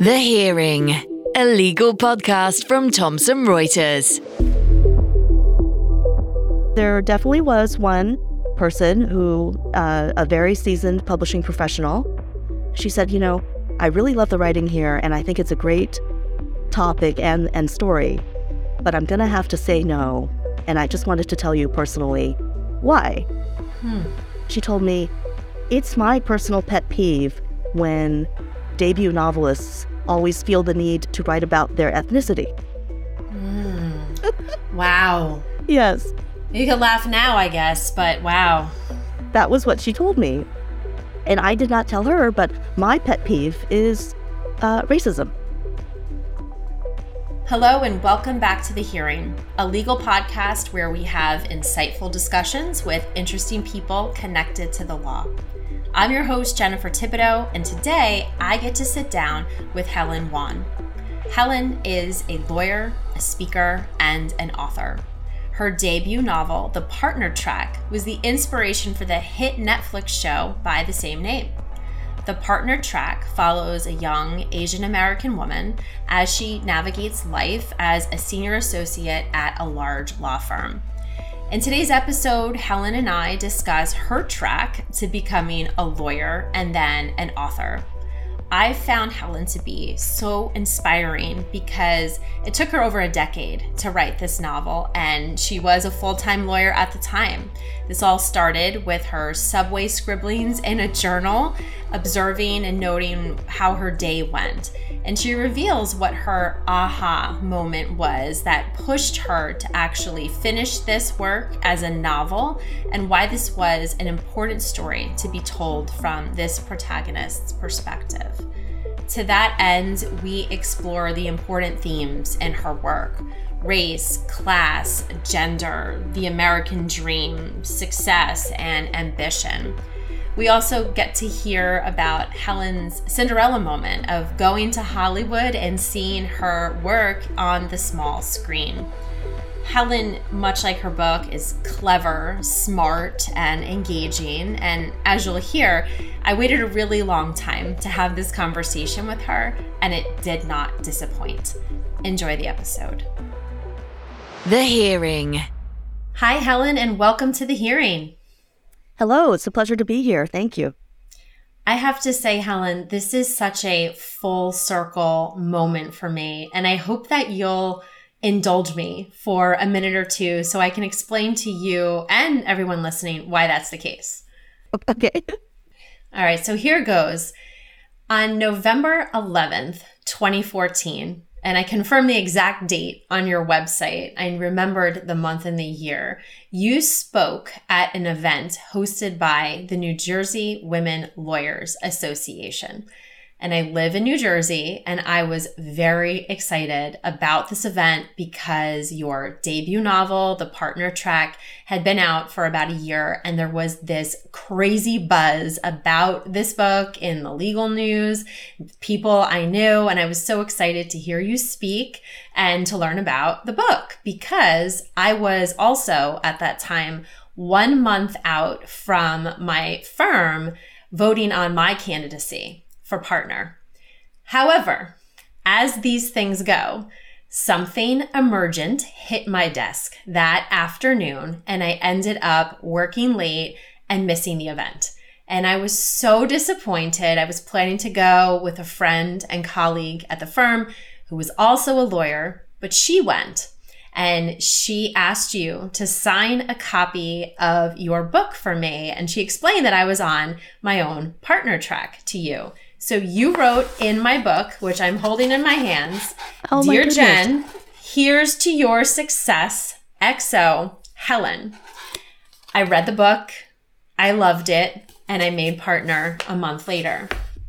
The Hearing, a legal podcast from Thomson Reuters. There definitely was one person who, uh, a very seasoned publishing professional, she said, You know, I really love the writing here, and I think it's a great topic and, and story, but I'm going to have to say no. And I just wanted to tell you personally why. Hmm. She told me, It's my personal pet peeve when debut novelists always feel the need to write about their ethnicity. Mm. wow. yes. You can laugh now, I guess, but wow. That was what she told me. And I did not tell her, but my pet peeve is uh, racism. Hello, and welcome back to The Hearing, a legal podcast where we have insightful discussions with interesting people connected to the law. I'm your host, Jennifer Thibodaux, and today I get to sit down with Helen Wan. Helen is a lawyer, a speaker, and an author. Her debut novel, The Partner Track, was the inspiration for the hit Netflix show by the same name. The Partner Track follows a young Asian American woman as she navigates life as a senior associate at a large law firm. In today's episode, Helen and I discuss her track to becoming a lawyer and then an author. I found Helen to be so inspiring because it took her over a decade to write this novel, and she was a full time lawyer at the time. This all started with her subway scribblings in a journal, observing and noting how her day went. And she reveals what her aha moment was that pushed her to actually finish this work as a novel and why this was an important story to be told from this protagonist's perspective. To that end, we explore the important themes in her work race, class, gender, the American dream, success, and ambition. We also get to hear about Helen's Cinderella moment of going to Hollywood and seeing her work on the small screen. Helen, much like her book, is clever, smart, and engaging. And as you'll hear, I waited a really long time to have this conversation with her, and it did not disappoint. Enjoy the episode. The Hearing. Hi, Helen, and welcome to The Hearing. Hello, it's a pleasure to be here. Thank you. I have to say, Helen, this is such a full circle moment for me. And I hope that you'll indulge me for a minute or two so I can explain to you and everyone listening why that's the case. Okay. All right, so here goes. On November 11th, 2014, and I confirmed the exact date on your website. I remembered the month and the year. You spoke at an event hosted by the New Jersey Women Lawyers Association and I live in New Jersey. And I was very excited about this event because your debut novel, The Partner Track, had been out for about a year. And there was this crazy buzz about this book in the legal news, people I knew. And I was so excited to hear you speak and to learn about the book because I was also at that time one month out from my firm voting on my candidacy for partner. However, as these things go, something emergent hit my desk that afternoon, and I ended up working late and missing the event. And I was so disappointed. I was planning to go with a friend and colleague at the firm who was also a lawyer, but she went and she asked you to sign a copy of your book for me. And she explained that I was on my own partner track to you. So you wrote in my book, which I'm holding in my hands, oh my Dear my Jen, here's to your success, XO, Helen. I read the book, I loved it, and I made partner a month later.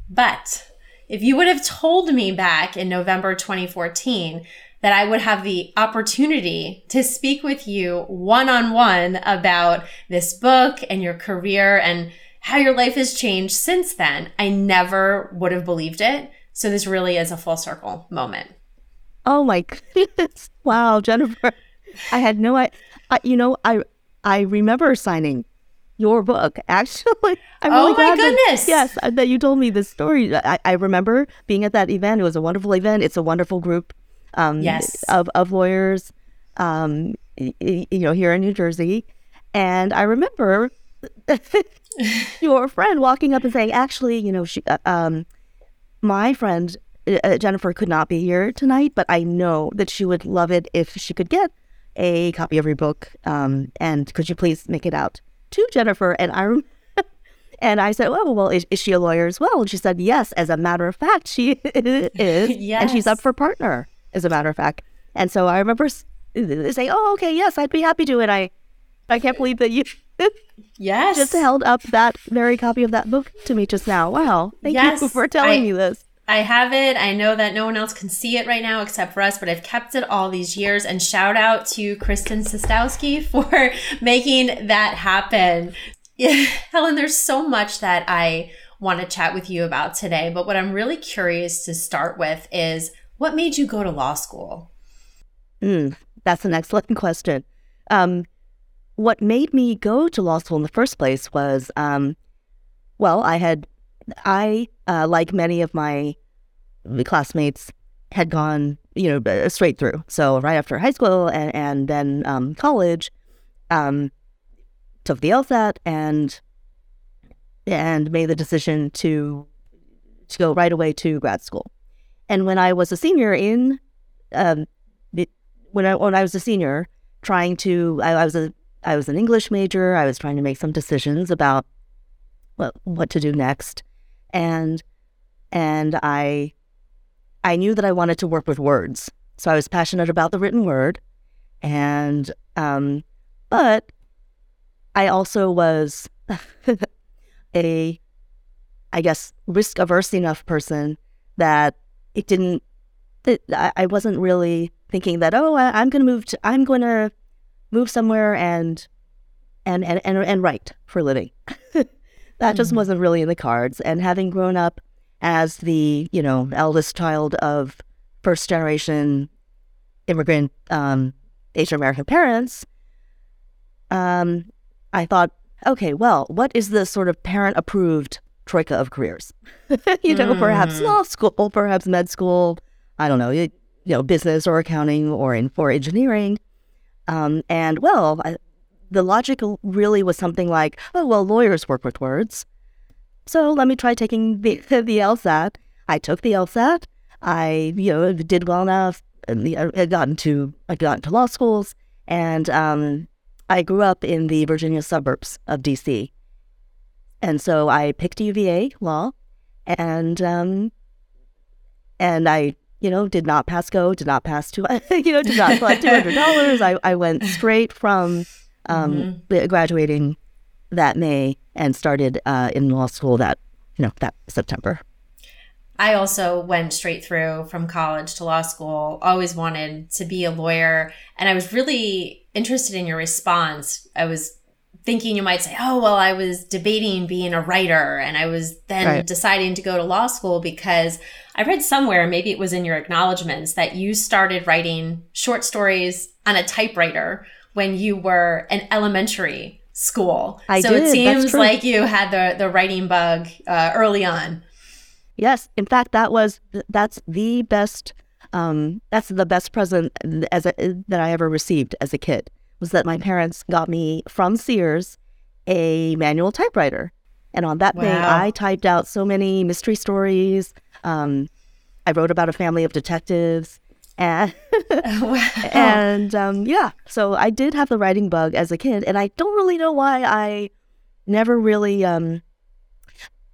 But if you would have told me back in November 2014 that I would have the opportunity to speak with you one on one about this book and your career and how your life has changed since then. I never would have believed it. So this really is a full circle moment. Oh my goodness. Wow, Jennifer. I had no I, I you know, I I remember signing your book. Actually, I'm oh really my glad that- goodness! yes, uh, that you told me this story. I, I remember being at that event. It was a wonderful event. It's a wonderful group um, Yes. of, of lawyers, um, you know, here in New Jersey. And I remember your friend walking up and saying, actually, you know, she, uh, um, my friend uh, Jennifer could not be here tonight, but I know that she would love it if she could get a copy of your book. Um, and could you please make it out to Jennifer? And I, rem- and I said, oh, well, is, is she a lawyer as well? And she said, yes. As a matter of fact, she is, and she's up for partner. As a matter of fact, and so I remember s- saying, oh, okay, yes, I'd be happy to. And I, I can't believe that you Yes. just held up that very copy of that book to me just now. Wow, thank you Yes, for telling I- me this. I have it. I know that no one else can see it right now except for us, but I've kept it all these years. And shout out to Kristen Sistowski for making that happen. Yeah, Helen, there's so much that I want to chat with you about today. But what I'm really curious to start with is what made you go to law school? Mm, that's an excellent question. Um, what made me go to law school in the first place was, um, well, I had, I, uh, like many of my classmates, had gone, you know, straight through. So right after high school and, and then um, college, um, took the LSAT and and made the decision to to go right away to grad school. And when I was a senior in um, when I when I was a senior, trying to I, I was a I was an English major. I was trying to make some decisions about what what to do next, and and I I knew that I wanted to work with words, so I was passionate about the written word, and um, but I also was a I guess risk averse enough person that it didn't that I, wasn't really thinking that oh I, I'm going to move to I'm going to move somewhere and and and and, and write for a living. that just Mhm. wasn't really in the cards. And having grown up as the you know eldest child of first generation immigrant um, Asian American parents, um, I thought, okay, well, what is the sort of parent approved troika of careers? you know, perhaps Mm. law school, perhaps med school. I don't know, you, you know, business or accounting or in for engineering. Um, and well, I, the logic really was something like, oh well, lawyers work with words, so let me try taking the the LSAT. I took the LSAT. I you know did well enough. I had gotten to I got into law schools, and um, I grew up in the Virginia suburbs of DC, and so I picked UVA law, and um, and I you know did not pass go, did not pass two, you know did not collect two hundred dollars. I I went straight from um, graduating that May and started uh, in law school that you know that September. I also went straight through from college to law school, always wanted to be a lawyer. And I was really interested in your response. I was thinking you might say, oh, well, I was debating being a writer. And I was then Right. deciding to go to law school because I read somewhere, maybe it was in your acknowledgments, that you started writing short stories on a typewriter when you were in elementary school. I so did. it seems like you had the, the writing bug uh, early on. Yes, in fact, that was that's the best. Um, that's the best present as a, that I ever received as a kid was that my parents got me from Sears a manual typewriter, and on that thing I typed out so many mystery stories. Um, I wrote about a family of detectives, and wow. and um, yeah, so I did have the writing bug as a kid, and I don't really know why I never really, um,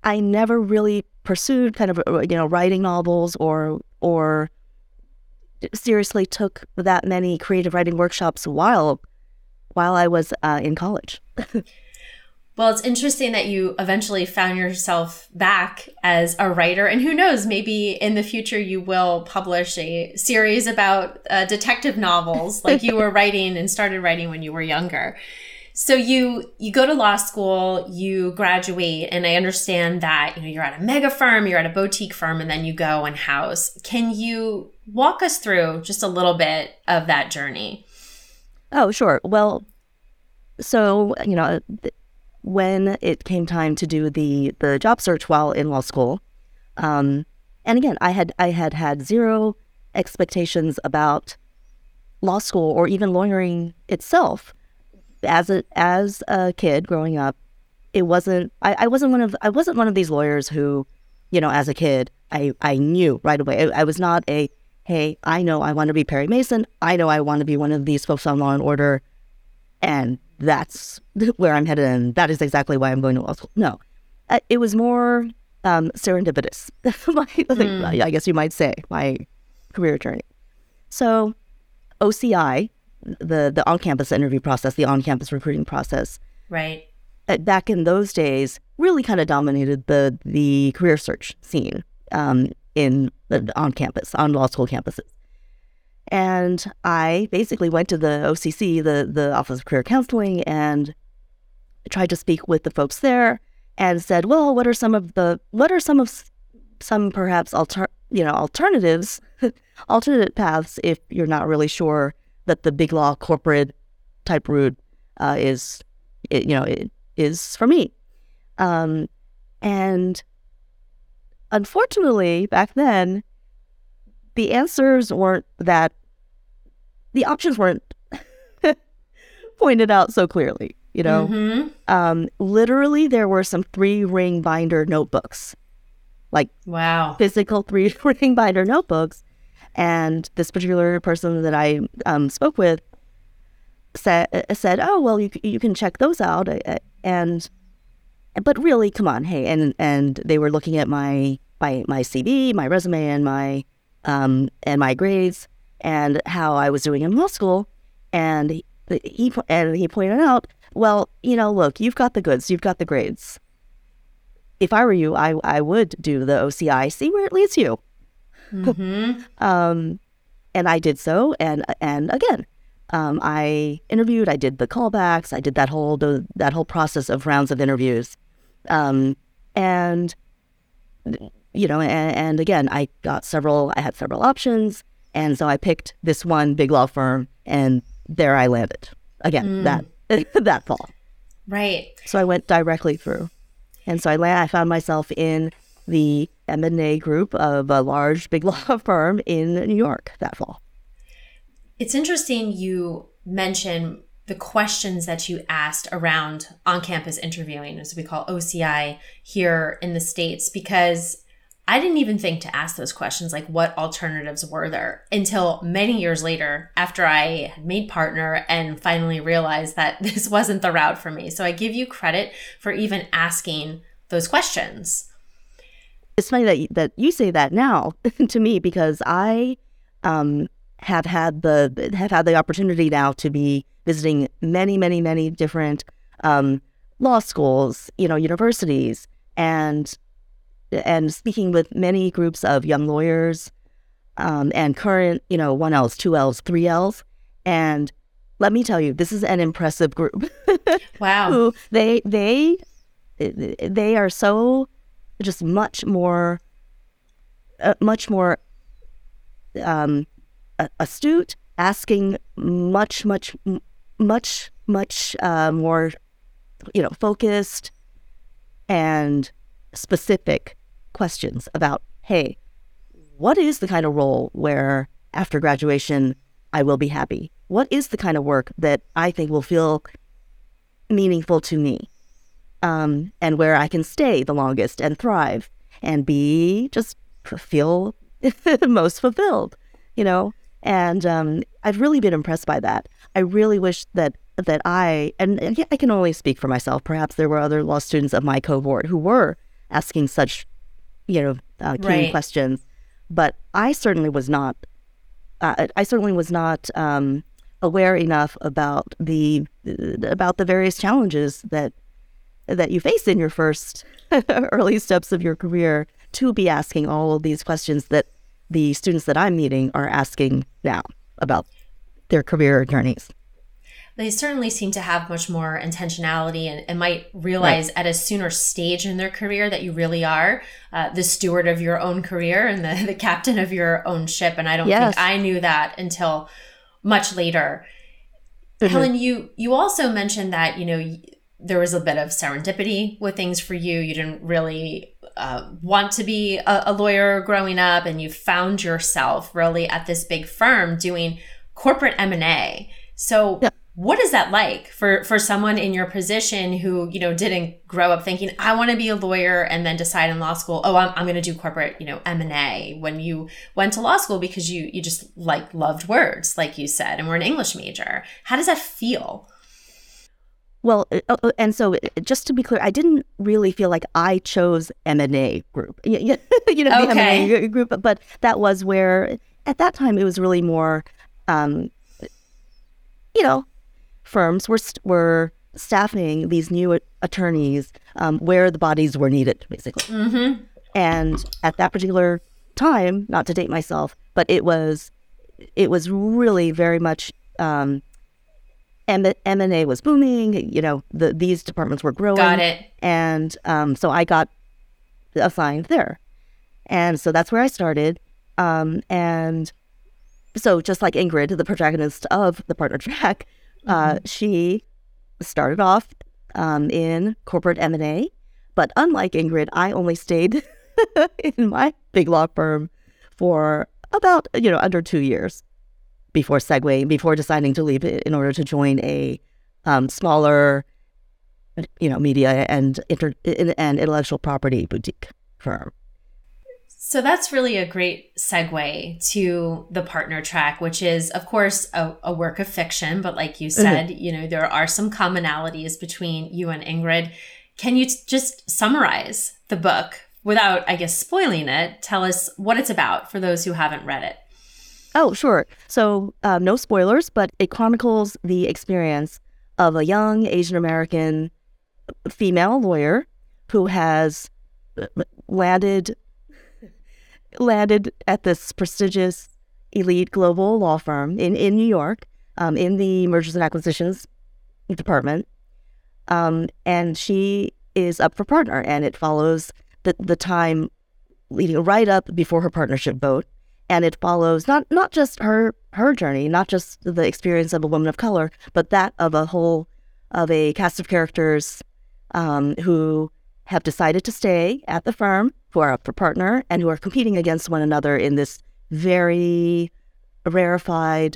I never really pursued kind of uh, you know writing novels or or seriously took that many creative writing workshops while while I was uh, in college. Well, it's interesting that you eventually found yourself back as a writer. And who knows, maybe in the future you will publish a series about uh, detective novels like you were writing and started writing when you were younger. So you you go to law school, you graduate, and I understand that you know you're at a mega firm, you're at a boutique firm, and then you go and house. Can you walk us through just a little bit of that journey? Oh, sure. Well, so you know, when it came time to do the the job search while in law school, um, and again, I had I had had zero expectations about law school or even lawyering itself. As a as a kid growing up, it wasn't I, I wasn't one of I wasn't one of these lawyers who, you know, as a kid, I, I knew right away. I, I was not a hey, I know I want to be Perry Mason. I know I want to be one of these folks on Law and Order, and that's where I'm headed, and that is exactly why I'm going to law school. No, uh, it was more um, serendipitous. my, mm. I guess you might say my career journey. So, OCI, the the on campus interview process, the on campus recruiting process, right? Uh, back in those days, really kind of dominated the the career search scene um, in on campus, on law school campuses. And I basically went to the OCC, the the Office of Career Counseling, and tried to speak with the folks there and said, "Well, what are some of the what are some of some perhaps alter you know alternatives, alternate paths if you're not really sure that the big law corporate type route uh, is, you know, it is for me." Um, and unfortunately, back then, the answers weren't that, the options weren't pointed out so clearly. You know, mm-hmm. um, literally, there were some three ring binder notebooks, like wow, physical three ring binder notebooks. And this particular person that I um, spoke with said, said, "Oh, well, you you can check those out." And but really, come on, hey, and and they were looking at my my my CV, my resume, and my um and my grades, and how I was doing in law school, and he, and he pointed out, well, you know, look, you've got the goods, you've got the grades. If I were you, I I would do the OCI, see where it leads you. Mm-hmm. um, and I did so, and and again, um, I interviewed. I did the callbacks. I did that whole the, that whole process of rounds of interviews, um, and you know, and, and, again, I got several. I had several options, and so I picked this one big law firm, and there I landed again mm. that that fall. Right. So I went directly through, and so I I found myself in the M and A group of a large big law firm in New York that fall. It's interesting you mention the questions that you asked around on campus interviewing, as we call OCI here in the States, because I didn't even think to ask those questions like what alternatives were there until many years later after I had made partner and finally realized that this wasn't the route for me. So I give you credit for even asking those questions. It's funny that that you say that now to me because I um, have had the have had the opportunity now to be visiting many, many, many different um, law schools, you know, universities, and and speaking with many groups of young lawyers um, and current, you know, one L's, two L's, three L's, and let me tell you, this is an impressive group. wow, who they they they are so just much more, uh, much more um, astute, asking much, much, much, much uh, more, you know, focused and specific questions about, hey, what is the kind of role where after graduation I will be happy? What is the kind of work that I think will feel meaningful to me? Um, and where I can stay the longest and thrive and be just feel most fulfilled, you know? And um, I've really been impressed by that. I really wish that that I and, and I can only speak for myself. Perhaps there were other law students of my cohort who were asking such, you know, uh, keen right. questions, but I certainly was not. Uh, I certainly was not um, aware enough about the about the various challenges that that you face in your first early steps of your career to be asking all of these questions that the students that I'm meeting are asking now about their career journeys. They certainly seem to have much more intentionality and, and might realize right. at a sooner stage in their career that you really are uh, the steward of your own career and the, the captain of your own ship. And I don't yes. think I knew that until much later. Mm-hmm. Helen, you you also mentioned that you know there was a bit of serendipity with things for you. You didn't really uh, want to be a, a, lawyer growing up, and you found yourself really at this big firm doing corporate M and A. So, yeah. what is that like for for someone in your position who you know didn't grow up thinking I want to be a lawyer and then decide in law school, oh, I'm, I'm going to do corporate you know M and A when you went to law school because you you just like loved words, like you said, and were an English major. How does that feel? Well, uh, uh, uh, and so just to be clear, I didn't really feel like I chose M and A group, you know, okay. M and A group, but that was where at that time it was really more, um, you know, firms were were staffing these new attorneys um, where the bodies were needed, basically. Mm-hmm. And at that particular time, not to date myself, but it was it was really very much. Um, M&A was booming. You know, the, these departments were growing. Got it. And um, so I got assigned there. And so that's where I started. Um, and so just like Ingrid, the protagonist of the partner track, uh, mm-hmm. she started off um, in corporate M&A. But unlike Ingrid, I only stayed in my big law firm for about, you know, under two years before segueing, before deciding to leave in order to join a um, smaller, you know, media and inter- and intellectual property boutique firm. So that's really a great segue to the partner track, which is, of course, a, a work of fiction. But like you mm-hmm. said, mm-hmm. you know, there are some commonalities between you and Ingrid. Can you t- just summarize the book without, I guess, spoiling it? Tell us what it's about for those who haven't read it. Oh, sure. So, um, no spoilers, but it chronicles the experience of a young Asian American female lawyer who has uh, landed landed at this prestigious elite global law firm in, in New York, um, in the mergers and acquisitions department. Um, and she is up for partner, and it follows the, the time leading right up before her partnership vote and it follows not not just her her journey, not just the experience of a woman of color, but that of a whole of a cast of characters um, who have decided to stay at the firm, who are up for partner, and who are competing against one another in this very rarefied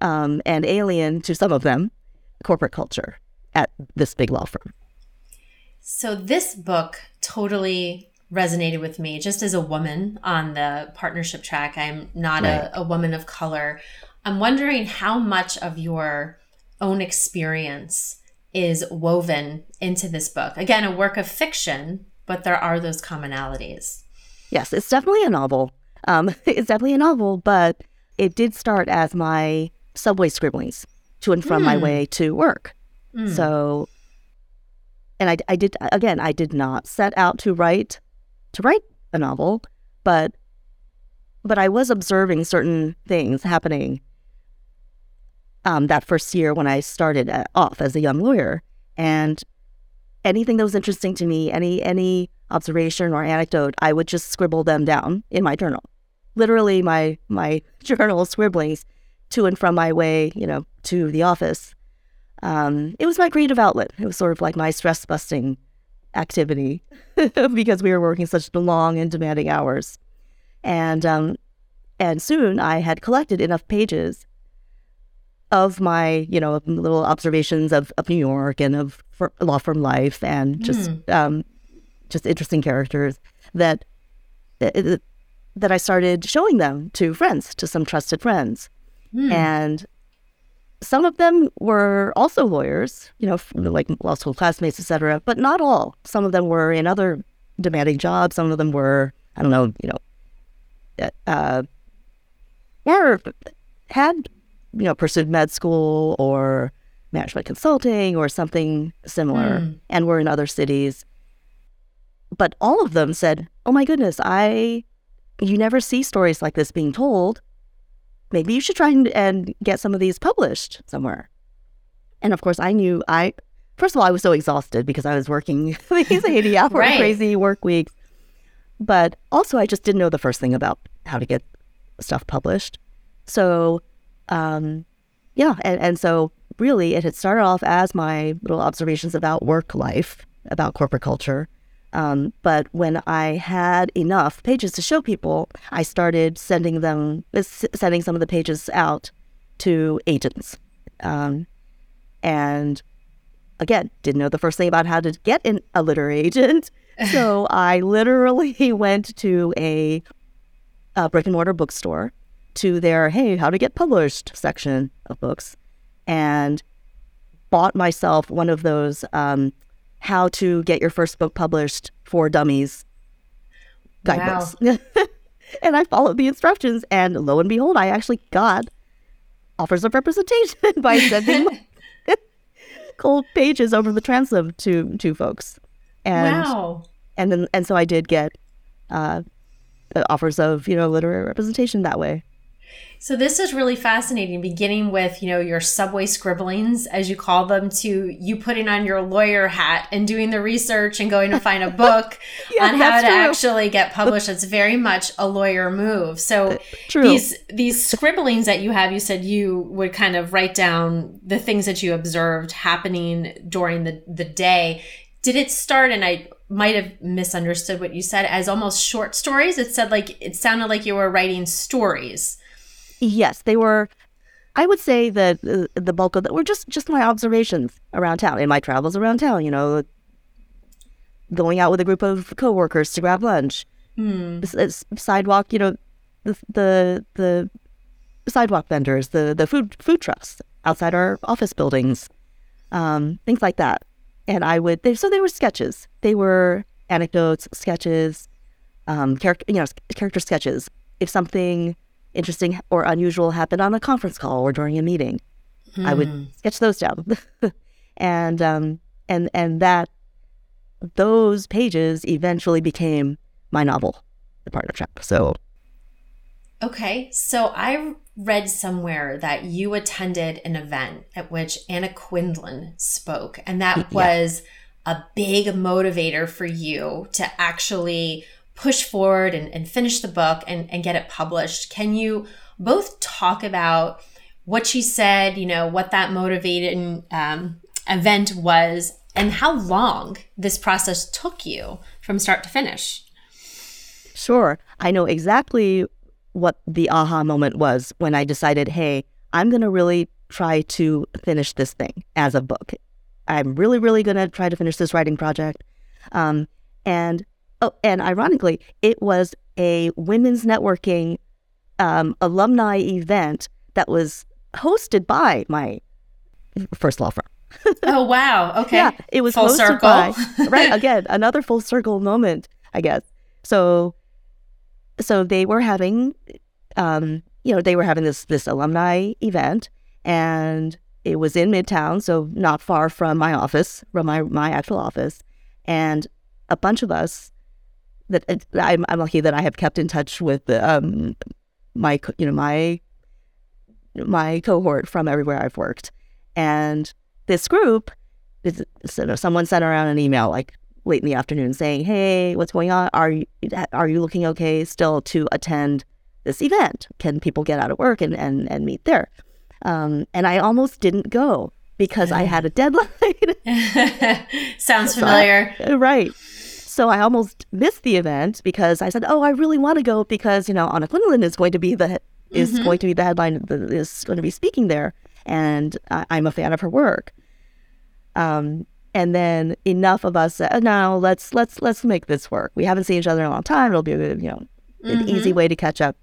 um, and alien to some of them corporate culture at this big law firm. So this book totally resonated with me just as a woman on the partnership track. I'm not right. a, a woman of color. I'm wondering how much of your own experience is woven into this book. Again, a work of fiction, but there are those commonalities. Yes, it's definitely a novel. Um, it's definitely a novel, but it did start as my subway scribblings to and from mm. my hmm. way to work. Mm. So, and I, I did, again, I did not set out to write to write a novel, but but I was observing certain things happening um, that first year when I started uh, off as a young lawyer, and anything that was interesting to me, any any observation or anecdote, I would just scribble them down in my journal. Literally, my my journal scribblings to and from my way, you know, to the office. Um, it was my creative outlet. It was sort of like my stress busting activity because we were working such long and demanding hours. And um, and soon I had collected enough pages of my, you know, little observations of, of New York and of law firm life and just mm. um, just interesting characters that that I started showing them to friends, to some trusted friends. Mm. And some of them were also lawyers, you know, like law school classmates, etc. But not all. Some of them were in other demanding jobs. Some of them were, I don't know, you know, uh, or had, you know, pursued med school or management consulting or something similar, mm. and were in other cities. But all of them said, "Oh my goodness, I." You never see stories like this being told maybe you should try and, and get some of these published somewhere. And of course, I knew I, first of all, I was so exhausted because I was working these 80 hour right. crazy work weeks. But also, I just didn't know the first thing about how to get stuff published. So, um, yeah. And, and so, really, it had started off as my little observations about work life, about corporate culture. Um, but when I had enough pages to show people, I started sending them, sending some of the pages out to agents. Um, and again, didn't know the first thing about how to get in a literary agent. So I literally went to a, a brick and mortar bookstore to their, hey, how to get published section of books and bought myself one of those um, how to get your first book published for dummies guidebooks. Wow. and I followed the instructions, and lo and behold, I actually got offers of representation by sending cold pages over the transom to to folks. And, wow. And then and so I did get uh, offers of you know literary representation that way. So this is really fascinating, beginning with, you know, your subway scribblings, as you call them, to you putting on your lawyer hat and doing the research and going to find a book yeah, on how to true. actually get published. It's very much a lawyer move. So uh, true. these these scribblings that you have, you said you would kind of write down the things that you observed happening during the, the day. Did it start and I might have misunderstood what you said as almost short stories? It said like it sounded like you were writing stories. Yes, they were. I would say that uh, the bulk of them were just just my observations around town in my travels around town. You know, going out with a group of coworkers to grab lunch, hmm. sidewalk. You know, the the the sidewalk vendors, the the food food trucks outside our office buildings, um, things like that. And I would they, so they were sketches. They were anecdotes, sketches, um, character you know character sketches. If something interesting or unusual happened on a conference call or during a meeting. I would hmm. sketch those down, and um, and and that those pages eventually became my novel, The Partner Track. So, okay, so I read somewhere that you attended an event at which Anna Quindlen spoke, and that yeah. was a big motivator for you to actually push forward and, and finish the book and, and get it published. Can you both talk about what she said, you know, what that motivating um, event was, and how long this process took you from start to finish? Sure. I know exactly what the aha moment was when I decided, hey, I'm going to really try to finish this thing as a book. I'm really, really going to try to finish this writing project. Um, and Oh, and ironically, it was a women's networking um, alumni event that was hosted by my first law firm. oh wow! Okay, yeah, it was full hosted circle. by right again another full circle moment, I guess. So, so they were having, um, you know, they were having this this alumni event, and it was in Midtown, so not far from my office, from my my actual office, and a bunch of us that I'm, I'm lucky that I have kept in touch with um, my you know my my cohort from everywhere I've worked, and this group, is, so someone sent around an email like late in the afternoon saying, "Hey, what's going on? Are you are you looking okay still to attend this event? Can people get out of work and and, and meet there?" Um, and I almost didn't go because I had a deadline. Sounds familiar, so right? So I almost missed the event because I said, "Oh, I really want to go because you know Anna Quindlen is going to be the is mm-hmm. going to be the headline is going to be speaking there, and I, am a fan of her work." Um, and then enough of us said, "No, let's let's let's make this work. We haven't seen each other in a long time. It'll be a, you know an mm-hmm. easy way to catch up."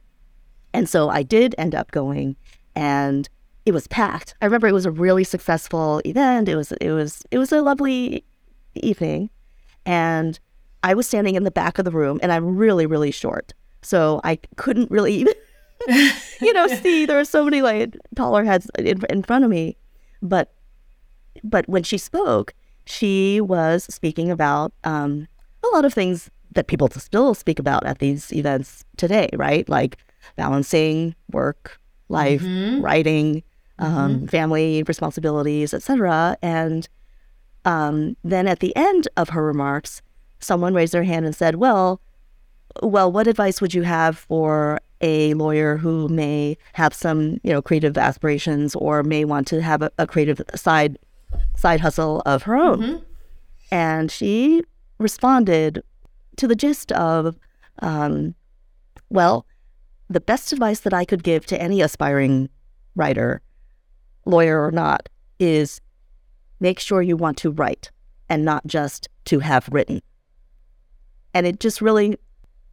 And so I did end up going, and it was packed. I remember it was a really successful event. It was it was it was a lovely evening, and I was standing in the back of the room and I'm really, really short. So I couldn't really even, you know, see. There were so many like taller heads in, in front of me. But, but when she spoke, she was speaking about um, a lot of things that people still speak about at these events today, right? Like balancing work, life, mm-hmm. writing, um, mm-hmm. family responsibilities, etc. And um, then at the end of her remarks, someone raised their hand and said, "Well, well, what advice would you have for a lawyer who may have some, you know, creative aspirations or may want to have a, a creative side side hustle of her own. Mm-hmm. And she responded to the gist of, um, well, the best advice that I could give to any aspiring writer, lawyer or not, is make sure you want to write and not just to have written. And it just really,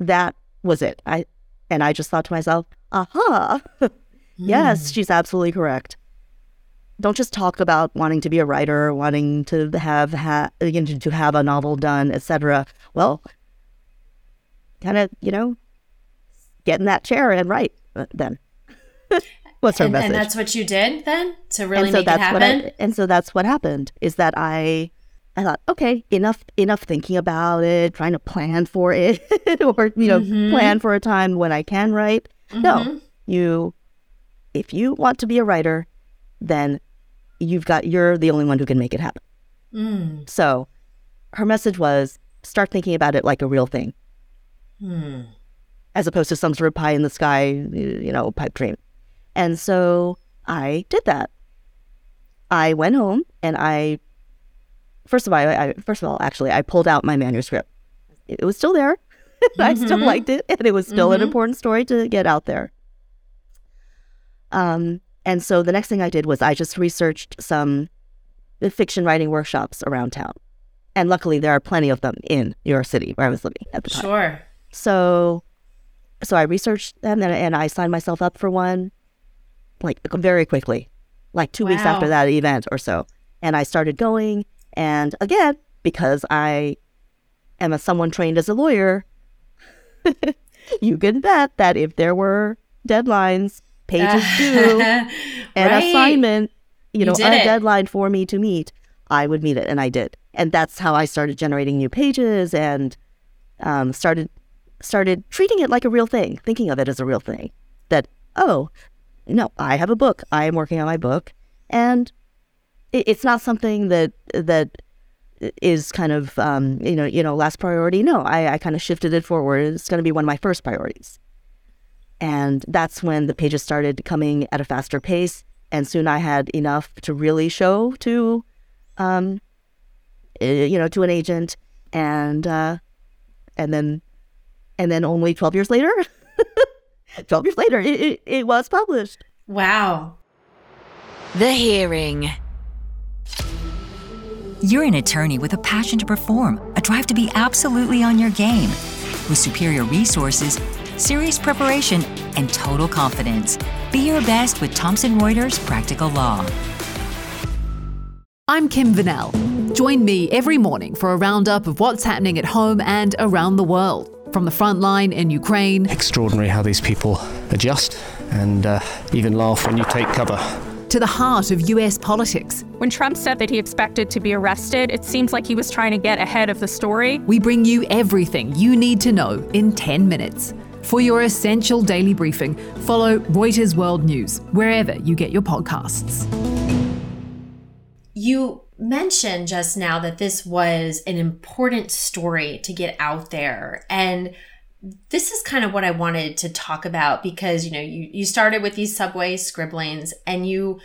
that was it. I, and I just thought to myself, aha, yes, she's absolutely correct. Don't just talk about wanting to be a writer, wanting to have ha- you know, to have a novel done, etc. Well, kind of, you know, get in that chair and write uh, then. What's her and, message? and that's what you did then to really so make it happen. I, and so that's what happened is that I I thought okay enough enough thinking about it trying to plan for it or you know Mhm. plan for a time when I can write no Mhm. you if you want to be a writer then you've got you're the only one who can make it happen Mm. so her message was start thinking about it like a real thing Hmm. as opposed to some sort of pie in the sky, you know, pipe dream. And so I did that. I went home and I, first of all, I, I first of all, actually, I pulled out my manuscript. It was still there. I still Mhm. liked it, and it was still an Mhm. important story to get out there. Um, and so the next thing I did was I just researched some fiction writing workshops around town, and luckily there are plenty of them in New York City where I was living at the time. Sure. So, so I researched them and, and I signed myself up for one, like very quickly, like two weeks after that event or so. And I started going, and again, because I am a someone trained as a lawyer, you can bet that if there were deadlines, pages due, an Right. assignment, you, You know, a it. deadline for me to meet, I would meet it, and I did. And that's how I started generating new pages and um, started started treating it like a real thing, thinking of it as a real thing. That oh, no, I have a book. I am working on my book, and it's not something that that is kind of um, you know you know last priority. No, I, I kind of shifted it forward. It's going to be one of my first priorities. And that's when the pages started coming at a faster pace. And soon I had enough to really show to, um, eh, you know, to an agent. And, uh, and then, and then only 12 years later, 12 years later, it, it, it was published. Wow. The Hearing. You're an attorney with a passion to perform, a drive to be absolutely on your game. With superior resources, serious preparation, and total confidence. Be your best with Thomson Reuters Practical Law. I'm Kim Vanell. Join me every morning for a roundup of what's happening at home and around the world. From the front line in Ukraine extraordinary how these people adjust and uh, even laugh when you take cover. To the heart of US politics, When Trump said that he expected to be arrested, it seems like he was trying to get ahead of the story. we bring you everything you need to know in 10 minutes. For your essential daily briefing, follow Reuters World News wherever you get your podcasts. You mentioned just now that this was an important story to get out there. And this is kind of what I wanted to talk about because, you know, you, you started with these subway scribblings and you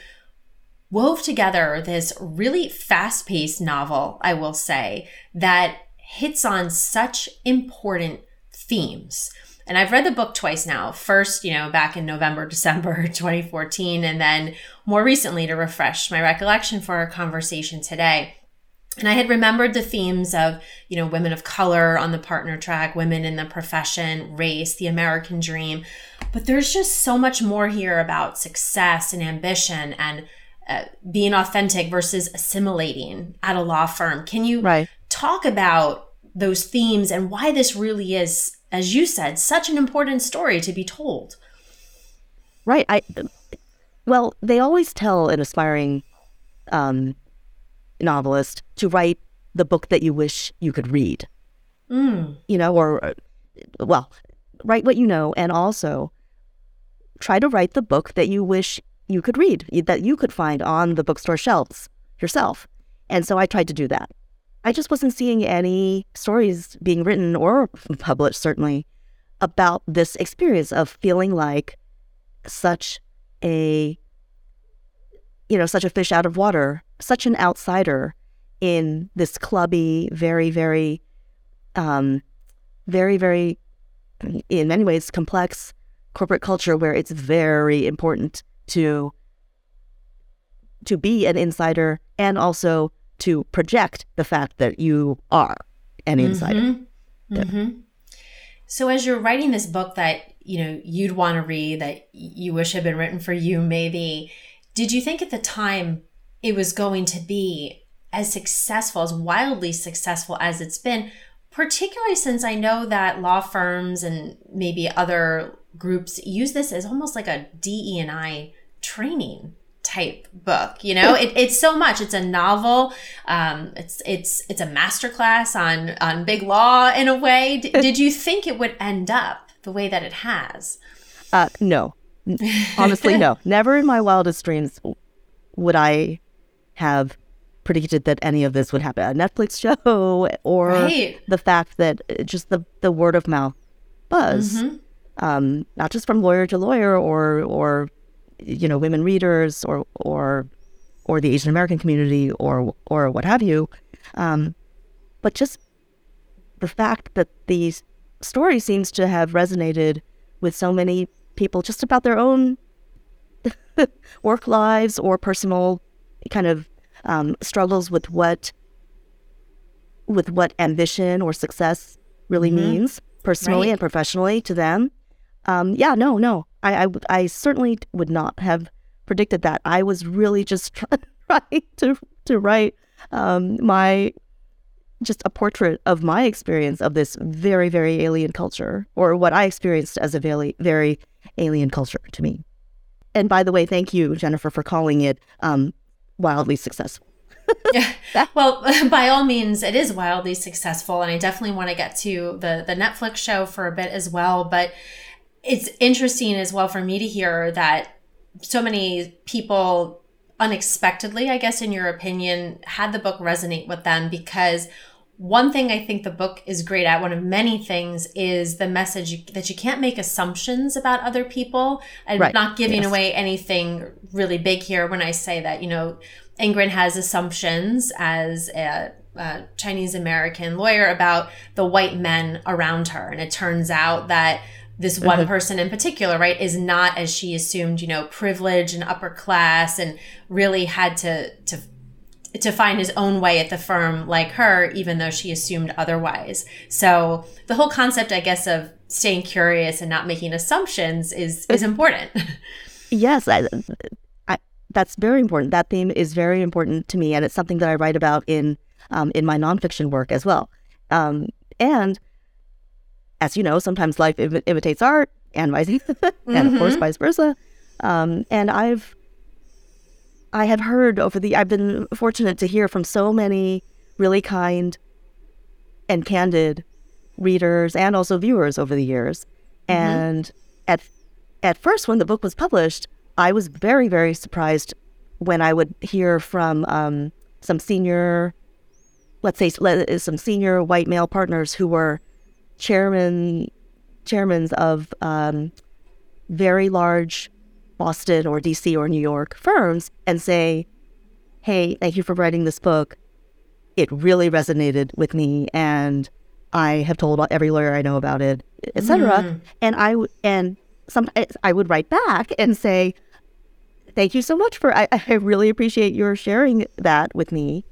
wove together this really fast paced novel, I will say, that hits on such important themes. And I've read the book twice now. First, you know, back in November, December 2014, and then more recently to refresh my recollection for our conversation today. And I had remembered the themes of, you know, women of color on the partner track, women in the profession, race, the American dream. But there's just so much more here about success and ambition and uh, being authentic versus assimilating at a law firm. Can you Right. talk about those themes and why this really is, as you said, such an important story to be told? Right. I, well, they always tell an aspiring um, novelist to write the book that you wish you could read. Mm, you know, or, uh, well, write what you know and also try to write the book that you wish you could read, that you could find on the bookstore shelves yourself. And so I tried to do that. I just wasn't seeing any stories being written or published, certainly, about this experience of feeling like such a you know such a fish out of water such an outsider in this clubby very very um very very in many ways complex corporate culture where it's very important to to be an insider and also to project the fact that you are an insider. Mm-hmm. Mm-hmm. So as you're writing this book that you know you'd want to read that you wish had been written for you maybe did you think at the time it was going to be as successful as wildly successful as it's been? Particularly since I know that law firms and maybe other groups use this as almost like a DE and I training type book you know? It, it's so much. It's a novel. Um, it's it's it's a masterclass on on big law in a way. D- did you think it would end up the way that it has? Uh, no honestly no never in my wildest dreams would i have predicted that any of this would happen a netflix show or right. the fact that uh, just the, the word of mouth buzz mm-hmm. um, not just from lawyer to lawyer or or you know women readers or or or the Asian American community or or what have you, um, but just the fact that these story seems to have resonated with so many people just about their own work lives or personal kind of um, struggles with what with what ambition or success really mm-hmm. means personally right. and professionally to them. Um, yeah, no, no, I, I, I certainly would not have predicted that. I was really just trying to to write um, my just a portrait of my experience of this very very alien culture, or what I experienced as a very very alien culture to me. And by the way, thank you, Jennifer, for calling it um, wildly successful. yeah. Well, by all means, it is wildly successful, and I definitely want to get to the the Netflix show for a bit as well. But it's interesting as well for me to hear that so many people unexpectedly, I guess, in your opinion, had the book resonate with them because one thing I think the book is great at, one of many things, is the message that you can't make assumptions about other people. I'm right. not giving yes. away anything really big here when I say that, you know, Ingrid has assumptions as a, a Chinese American lawyer about the white men around her. And it turns out that this one mm-hmm. person in particular, right, is not as she assumed, you know, privileged and upper class and really had to to to find his own way at the firm like her, even though she assumed otherwise. So the whole concept, I guess, of staying curious and not making assumptions is is important. yes, I, I, that's very important. That theme is very important to me, and it's something that I write about in um, in my nonfiction work as well. Um, and as you know, sometimes life Im- imitates art, and vice, mm-hmm. and of course, mm-hmm. vice versa. Um, and I've, I have heard over the, I've been fortunate to hear from so many really kind and candid readers and also viewers over the years. Mm-hmm. And at, at first, when the book was published, I was very, very surprised when I would hear from um, some senior, let's say, some senior white male partners who were chairman chairmans of um, very large Boston or DC or New York firms and say, "Hey, thank you for writing this book. It really resonated with me, and I have told every lawyer I know about it, etc." Mm. And I and some I would write back and say, "Thank you so much for I, I really appreciate your sharing that with me."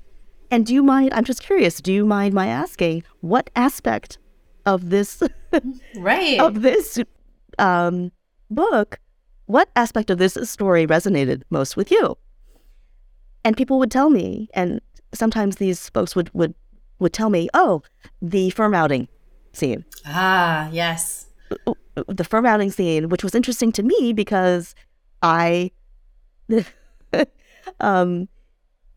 And do you mind? I'm just curious. Do you mind my asking what aspect of this right of this um, book what aspect of this story resonated most with you and people would tell me and sometimes these folks would would would tell me oh the firm outing scene ah yes the firm outing scene which was interesting to me because i um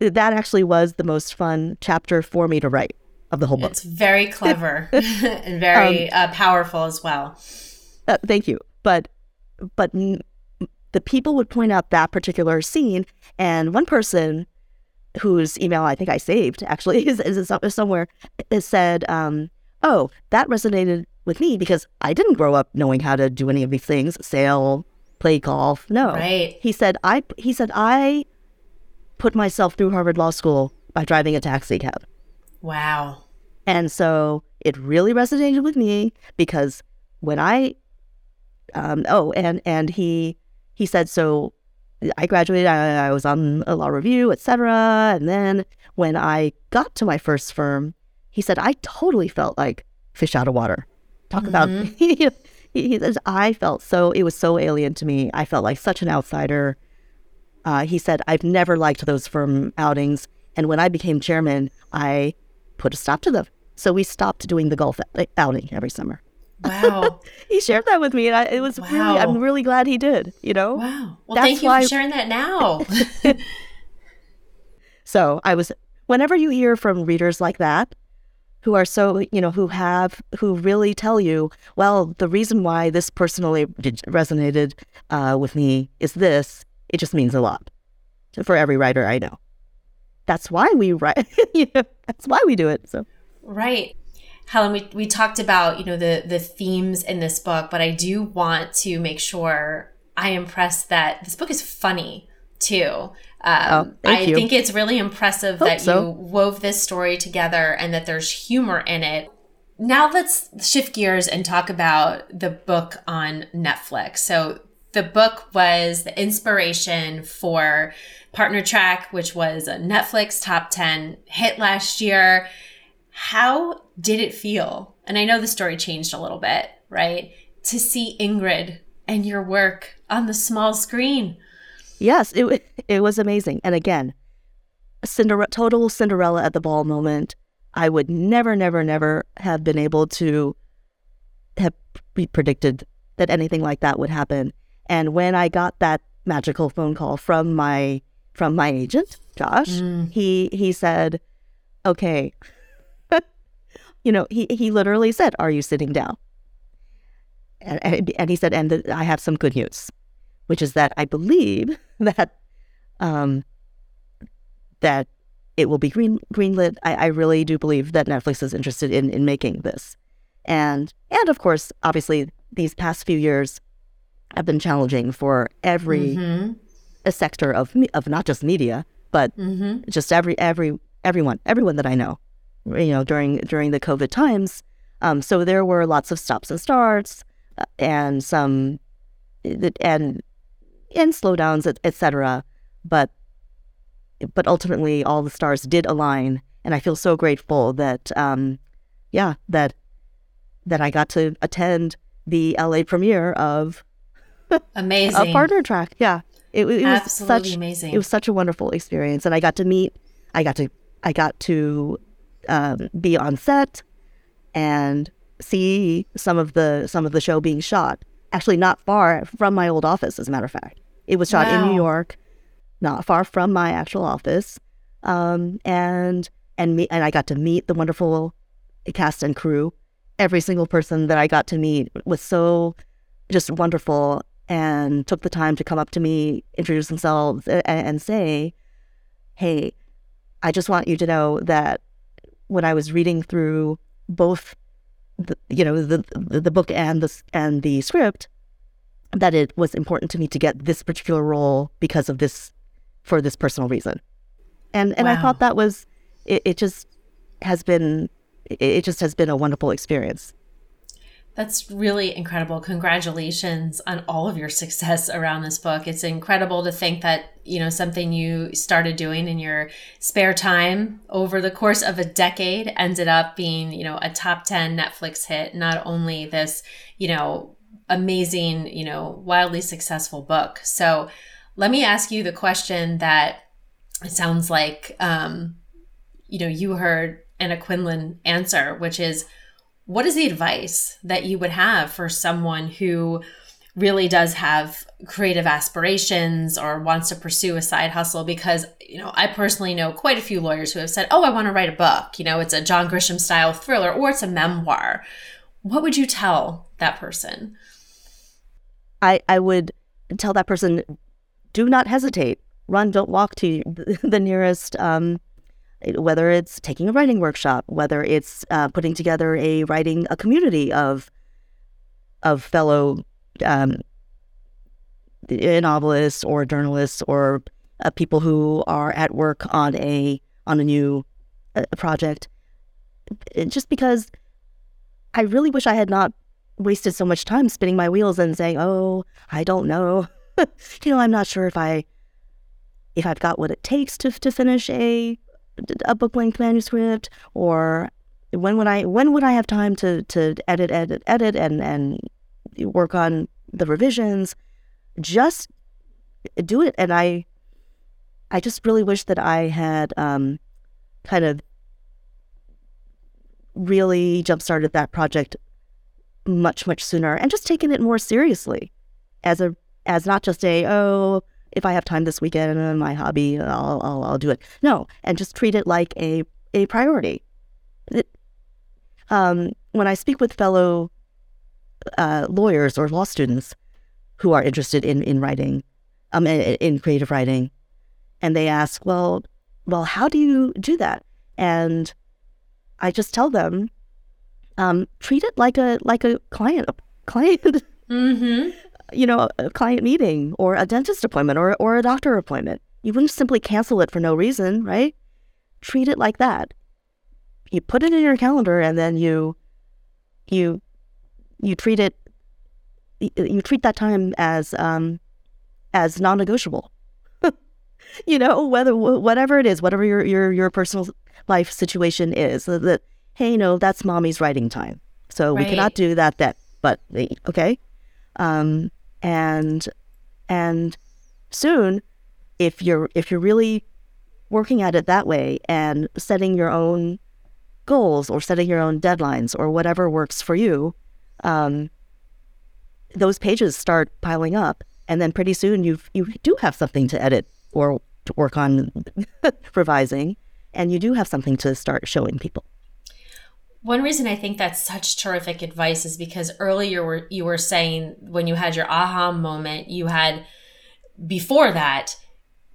that actually was the most fun chapter for me to write of the whole book. It's very clever and very um, uh, powerful as well. Uh, thank you. But but the people would point out that particular scene, and one person whose email I think I saved actually is, is somewhere is said, um, "Oh, that resonated with me because I didn't grow up knowing how to do any of these things, sail, play golf. No. Right. He said I he said I put myself through Harvard Law School by driving a taxi cab. Wow. And so it really resonated with me because when I um oh and and he he said so I graduated I, I was on a law review etc and then when I got to my first firm he said I totally felt like fish out of water. Talk about he, he says I felt so it was so alien to me. I felt like such an outsider. Uh, he said I've never liked those firm outings. And when I became chairman I put a stop to them. So we stopped doing the golf outing every summer Wow. he shared that with me, and I, it was really, Wow. I'm really glad he did. You know, Wow. Well, That's thank you why- for sharing that now. so I was. Whenever you hear from readers like that, who are so, you know, who have, who really tell you, well, the reason why this personally resonated uh, with me is this. It just means a lot for every writer I know. That's why we write. you know, that's why we do it. So Right. Helen, we, we talked about, you know, the the themes in this book, but I do want to make sure I impress that this book is funny too. Um, Oh, thank I think it's really impressive Hope that so. you wove this story together and that there's humor in it. Now let's shift gears and talk about the book on Netflix. So the book was the inspiration for Partner Track, which was a Netflix top 10 hit last year. How did it feel? And I know the story changed a little bit, right? To see Ingrid and your work on the small screen. Yes, it it was amazing. And again, Cinderella, total Cinderella at the ball moment. I would never, never, never have been able to have pre- predicted that anything like that would happen. And when I got that magical phone call from my from my agent, Josh, mm. he he said, "Okay." You know, he he literally said, "Are you sitting down?" And, and, and he said, "And th- I have some good news." which is that I believe that um, that it will be green greenlit. I, I really do believe that Netflix is interested in in making this, and and of course, obviously, these past few years have been challenging for every Mm-hmm. a sector of of not just media, but Mm-hmm. just every every everyone everyone that I know, you know during during the COVID times. Um, so there were lots of stops and starts, uh, and some and and slowdowns, et, et cetera. But but ultimately, all the stars did align, and I feel so grateful that um, yeah that that I got to attend the LA premiere of Amazing. a partner track. Yeah, it, it was Absolutely such amazing. it was such a wonderful experience, and I got to meet. I got to I got to um, be on set and see some of the some of the show being shot. Actually, not far from my old office, as a matter of fact. It was shot in New York, not far from my actual office, um, and and me and I got to meet the wonderful cast and crew. Every single person that I got to meet was so just wonderful and took the time to come up to me, introduce themselves, and, and say, "Hey, I just want you to know that when I was reading through both, the, you know, the, the the book and the and the script, that it was important to me to get this particular role because of this, for this personal reason." And and I thought that was, it, it just has been, it just has been a wonderful experience. That's really incredible. Congratulations on all of your success around this book. It's incredible to think that, you know, something you started doing in your spare time over the course of a decade ended up being, you know, a top 10 Netflix hit. Not only this, you know, amazing, you know, wildly successful book. So let me ask you the question that it sounds like, um, you know, you heard Anna Quindlen answer, which is, what is the advice that you would have for someone who really does have creative aspirations or wants to pursue a side hustle? Because you know i personally know quite a few lawyers who have said oh i want to write a book. You know it's a john grisham style thriller or it's a memoir. What would you tell that person? I, I would tell that person, do not hesitate. Run, don't walk to the, nearest um, whether it's taking a writing workshop, whether it's uh, putting together a writing a community of of fellow um, novelists or journalists or uh, people who are at work on a on a new uh, project. Just because I really wish I had not wasted so much time spinning my wheels and saying, "Oh, I don't know." you know, I'm not sure if I if I've got what it takes to to finish a a book length manuscript or when would I when would I have time to to edit edit edit and and work on the revisions? Just do it. And I I just really wish that I had um, kind of really jump started that project much much sooner and just taken it more seriously as a as not just a oh if I have time this weekend and my hobby I'll, I'll I'll do it. No and just treat it like a a priority. It, um, when I speak with fellow uh, lawyers or law students who are interested in in writing um in, in creative writing and they ask well well how do you do that? And I just tell them um, treat it like a like a client a client. Mm-hmm. You know a client meeting or a dentist appointment or or a doctor appointment. You wouldn't simply cancel it for no reason right? Treat it like that. You put it in your calendar and then you you you treat it you, treat that time as um as non-negotiable. You know whether whatever it is whatever your your your personal life situation is that hey no that's mommy's writing time. So we cannot do that then but okay? Um and and soon if you're if you're really working at it that way and setting your own goals or setting your own deadlines or whatever works for you um those pages start piling up. And then pretty soon you you do have something to edit or to work on revising. And you do have something to start showing people One reason I think that's such terrific advice is because earlier you were, you were saying when you had your aha moment, you had before that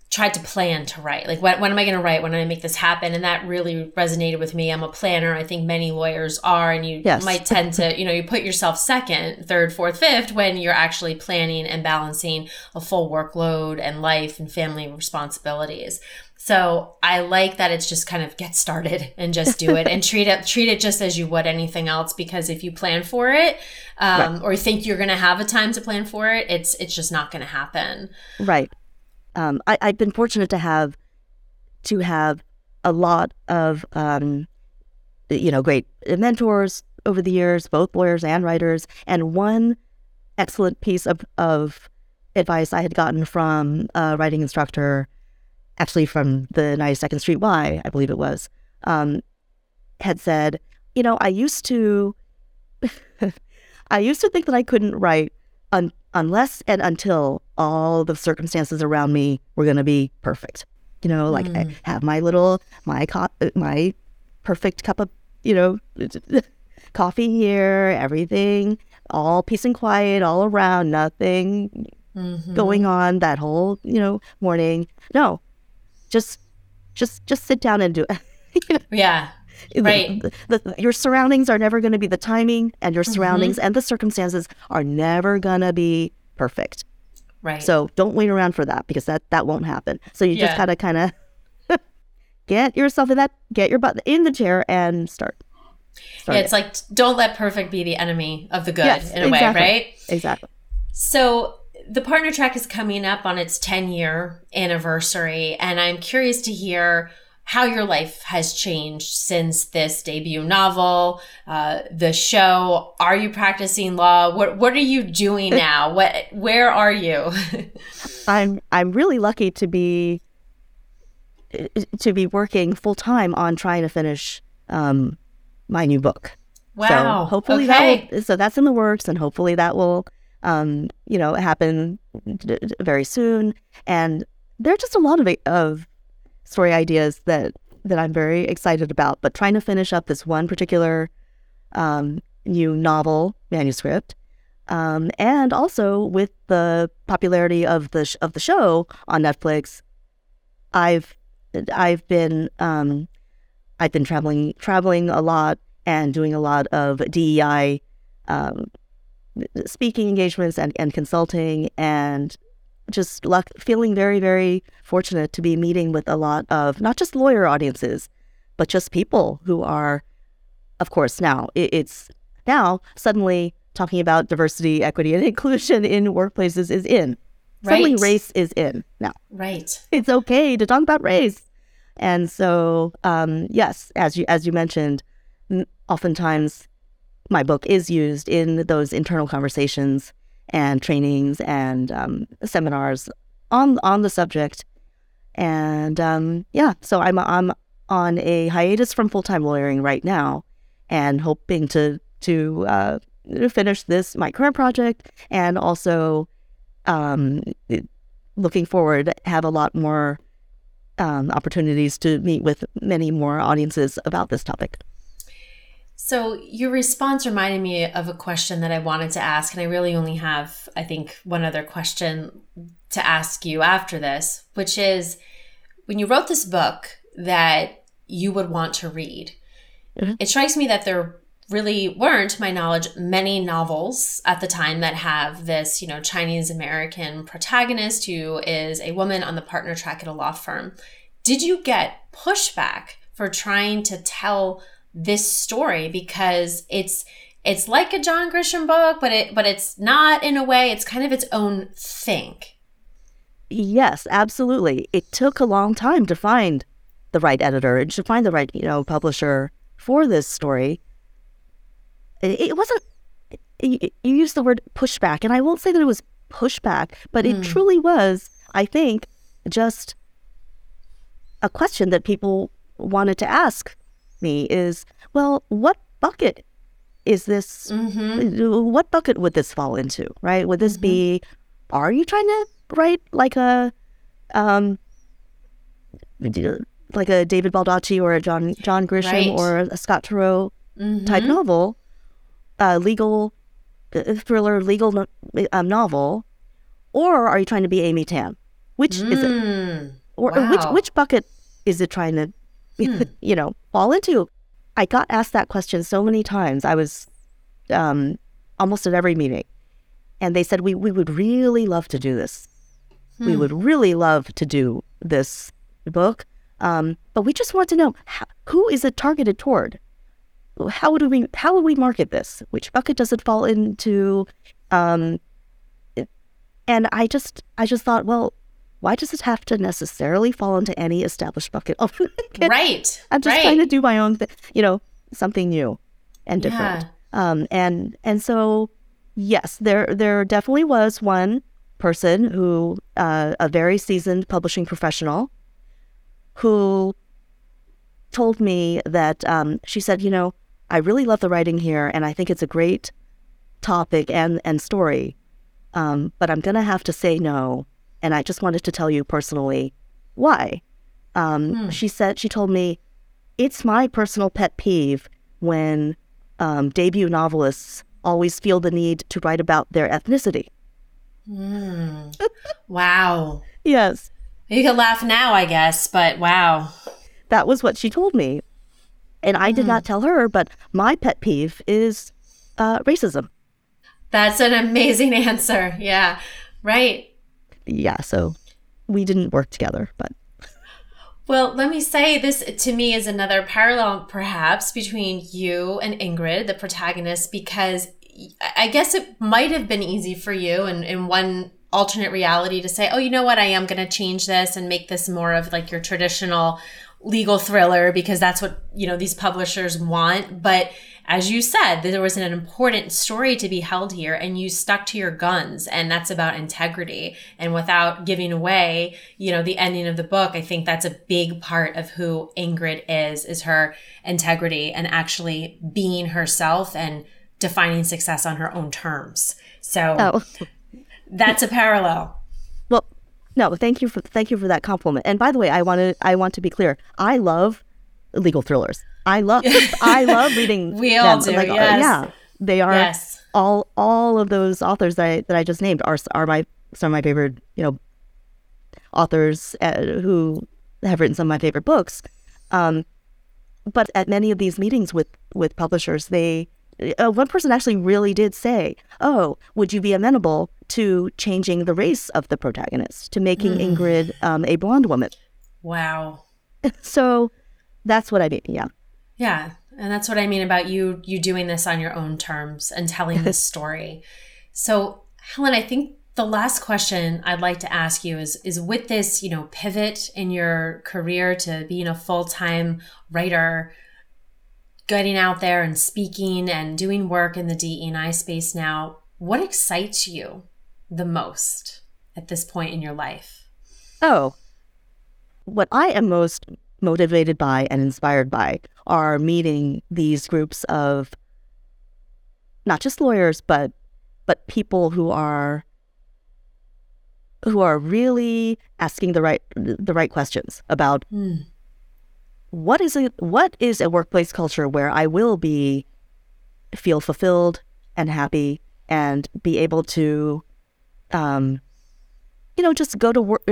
tried to plan to write. Like, when, when am I going to write? When am I make this happen? And that really resonated with me. I'm a planner. I think many lawyers are, and you Yes. might tend to, you know, you put yourself second, third, fourth, fifth when you're actually planning and balancing a full workload and life and family responsibilities. So I like that it's just kind of get started and just do it and treat it treat it just as you would anything else because if you plan for it um, or you think you're going to have a time to plan for it, it's it's just not going to happen. Right. Um, I, I've been fortunate to have to have a lot of um, you know great mentors over the years, both lawyers and writers. And one excellent piece of, of advice I had gotten from a writing instructor, actually from the 92nd Street Y, I believe it was, um, had said, you know, I used to, I used to think that I couldn't write un- unless and until all the circumstances around me were going to be perfect. You know, like I have my little my co- my perfect cup of you know coffee here, everything all peace and quiet all around, nothing going on that whole you know morning. No, just just just sit down and do it. Yeah. Right. The, the- your surroundings are never going to be the timing, and your mm-hmm. surroundings and the circumstances are never going to be perfect. Right. So don't wait around for that because that that won't happen. So you just gotta kind of get yourself in that, get your butt in the chair, and start. start yeah, it. it's like don't let perfect be the enemy of the good Yes, in a exactly. way, right? exactly. So the partner track is coming up on its 10 year anniversary, and I'm curious to hear how your life has changed since this debut novel, uh, the show. Are you practicing law? What What are you doing now? what Where are you? I'm I'm really lucky to be to be working full time on trying to finish um, my new book. wow. So hopefully okay. that will, so that's in the works, and hopefully that will, um, you know, happen very soon. And there are just a lot of of story ideas that that I'm very excited about. But trying to finish up this one particular um, new novel manuscript, um, and also with the popularity of the sh- of the show on Netflix, I've I've been um, I've been traveling traveling a lot and doing a lot of DEI um, speaking engagements and, and consulting and just luck, feeling very, very fortunate to be meeting with a lot of not just lawyer audiences, but just people who are, of course, now it, it's now suddenly talking about diversity, equity, and inclusion in workplaces is in. Suddenly, race is in now. Right. It's okay to talk about race, and so um, yes, as you as you mentioned, oftentimes my book is used in those internal conversations and trainings and um, seminars on on the subject. And um, yeah, so I'm I'm on a hiatus from full time lawyering right now, and hoping to to uh, finish this my current project and also um, looking forward have a lot more um, opportunities to meet with many more audiences about this topic. So your response reminded me of a question that I wanted to ask, and I really only have, I think, one other question to ask you after this, which is when you wrote this book that you would want to read, Mhm. it strikes me that there really weren't, to my knowledge, many novels at the time that have this, you know, Chinese American protagonist who is a woman on the partner track at a law firm. Did you get pushback for trying to tell this story because it's it's like a John Grisham book, but it but it's not in a way. It's kind of its own thing. Yes, absolutely. It took a long time to find the right editor and to find the right, you know, publisher for this story. It, it wasn't. You, you used the word pushback, and I won't say that it was pushback, but it hmm. truly was. I think just a question that people wanted to ask me is, well, what bucket is this? What bucket would this fall into? Right? Would this be? Are you trying to write like a, um, like a David Baldacci or a John John Grisham Right. or a Scott Turow type novel, uh, legal thriller, legal no- um, novel, or are you trying to be Amy Tan? Which is it? Mm, or, or which which bucket is it trying to you know fall into. I got asked that question so many times. I was um, almost at every meeting. And they said we, we would really love to do this. We would really love to do this book. Um, but we just want to know how, who is it targeted toward? How would we how would we market this? Which bucket does it fall into? Um, and i just i just thought well why does it have to necessarily fall into any established bucket? Oh, right. I'm just right. trying to do my own, thing, you know, something new and different. Um, and and so yes, there there definitely was one person who, uh, a very seasoned publishing professional, who told me that um, she said, you know, I really love the writing here, and I think it's a great topic and and story, um, but I'm gonna have to say no, and I just wanted to tell you personally why. Um, She said she told me it's my personal pet peeve when um, debut novelists always feel the need to write about their ethnicity. Wow. Yes, You can laugh now, I guess, but wow. that was what she told me, and I did not tell her. But my pet peeve is uh, racism. That's an amazing answer. Yeah. Right. Yeah, so we didn't work together, but Well, let me say this to me is another parallel, perhaps, between you and Ingrid, the protagonist, because I guess it might have been easy for you in, in one alternate reality to say, oh, you know what, I am going to change this and make this more of like your traditional legal thriller because that's what, you know, these publishers want. But as you said, there was an important story to be held here and you stuck to your guns and that's about integrity and without giving away, you know, the ending of the book, I think that's a big part of who Ingrid is, is her integrity and actually being herself and defining success on her own terms. So oh, that's a parallel. well, no, thank you for thank you for that compliment. And by the way, I wanted I want to be clear. I love legal thrillers. I love I love reading. We all do, uh, yes. Yeah, they are. Yes. All all of those authors that I, that I just named are are my some of my favorite you know authors uh, who have written some of my favorite books. Um, but at many of these meetings with with publishers, they uh, one person actually really did say, "Oh, would you be amenable to changing the race of the protagonist to making mm. Ingrid um, a blonde woman?" Wow. So that's what I mean. Yeah. Yeah, and that's what I mean about you you doing this on your own terms and telling this story. So, Helen, I think the last question I'd like to ask you is is with this, you know, pivot in your career to being a full-time writer, getting out there and speaking and doing work in the DE&I space now, what excites you the most at this point in your life? Oh, what I am most motivated by and inspired by are meeting these groups of not just lawyers, but but people who are who are really asking the right the right questions about mm. what is it what is a workplace culture where I will be feel fulfilled and happy and be able to um you know just go to work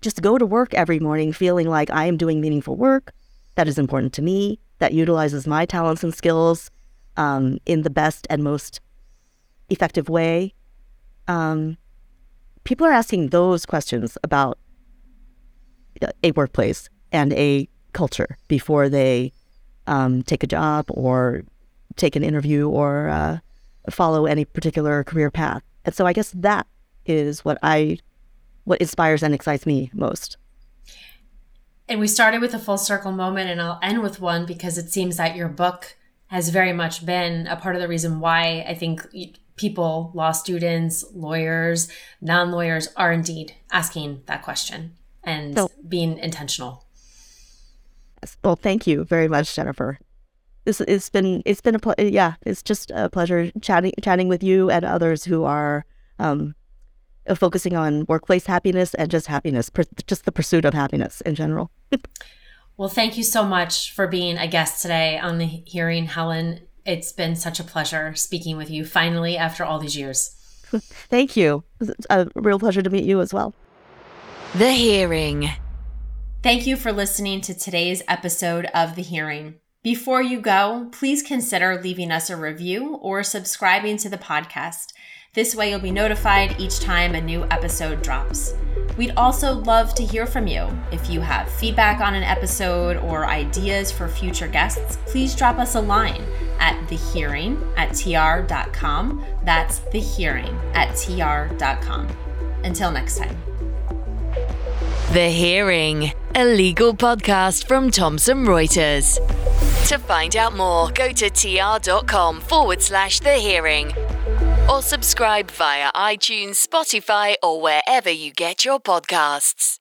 just go to work every morning feeling like I am doing meaningful work that is important to me that utilizes my talents and skills um, in the best and most effective way um, people are asking those questions about a workplace and a culture before they um, take a job or take an interview or uh, follow any particular career path. And so I guess that is what I what inspires and excites me most. And we started with a full circle moment and I'll end with one because it seems that your book has very much been a part of the reason why I think people, law students, lawyers, non lawyers are indeed asking that question and so, being intentional. Well, thank you very much, Jennifer. This it's been it's been a ple- yeah it's just a pleasure chatting chatting with you and others who are um, focusing on workplace happiness and just happiness, per- just the pursuit of happiness in general. well, thank you so much for being a guest today on the hearing, Helen. It's been such a pleasure speaking with you finally after all these years. Thank you. It's a real pleasure to meet you as well. The Hearing. Thank you for listening to today's episode of The Hearing. Before you go, please consider leaving us a review or subscribing to the podcast. This way, you'll be notified each time a new episode drops. We'd also love to hear from you. If you have feedback on an episode or ideas for future guests, please drop us a line at thehearing at tr.com. That's thehearing at tr.com. Until next time. The Hearing, a legal podcast from Thomson Reuters. To find out more, go to tr.com forward slash the hearing or subscribe via iTunes, Spotify, or wherever you get your podcasts.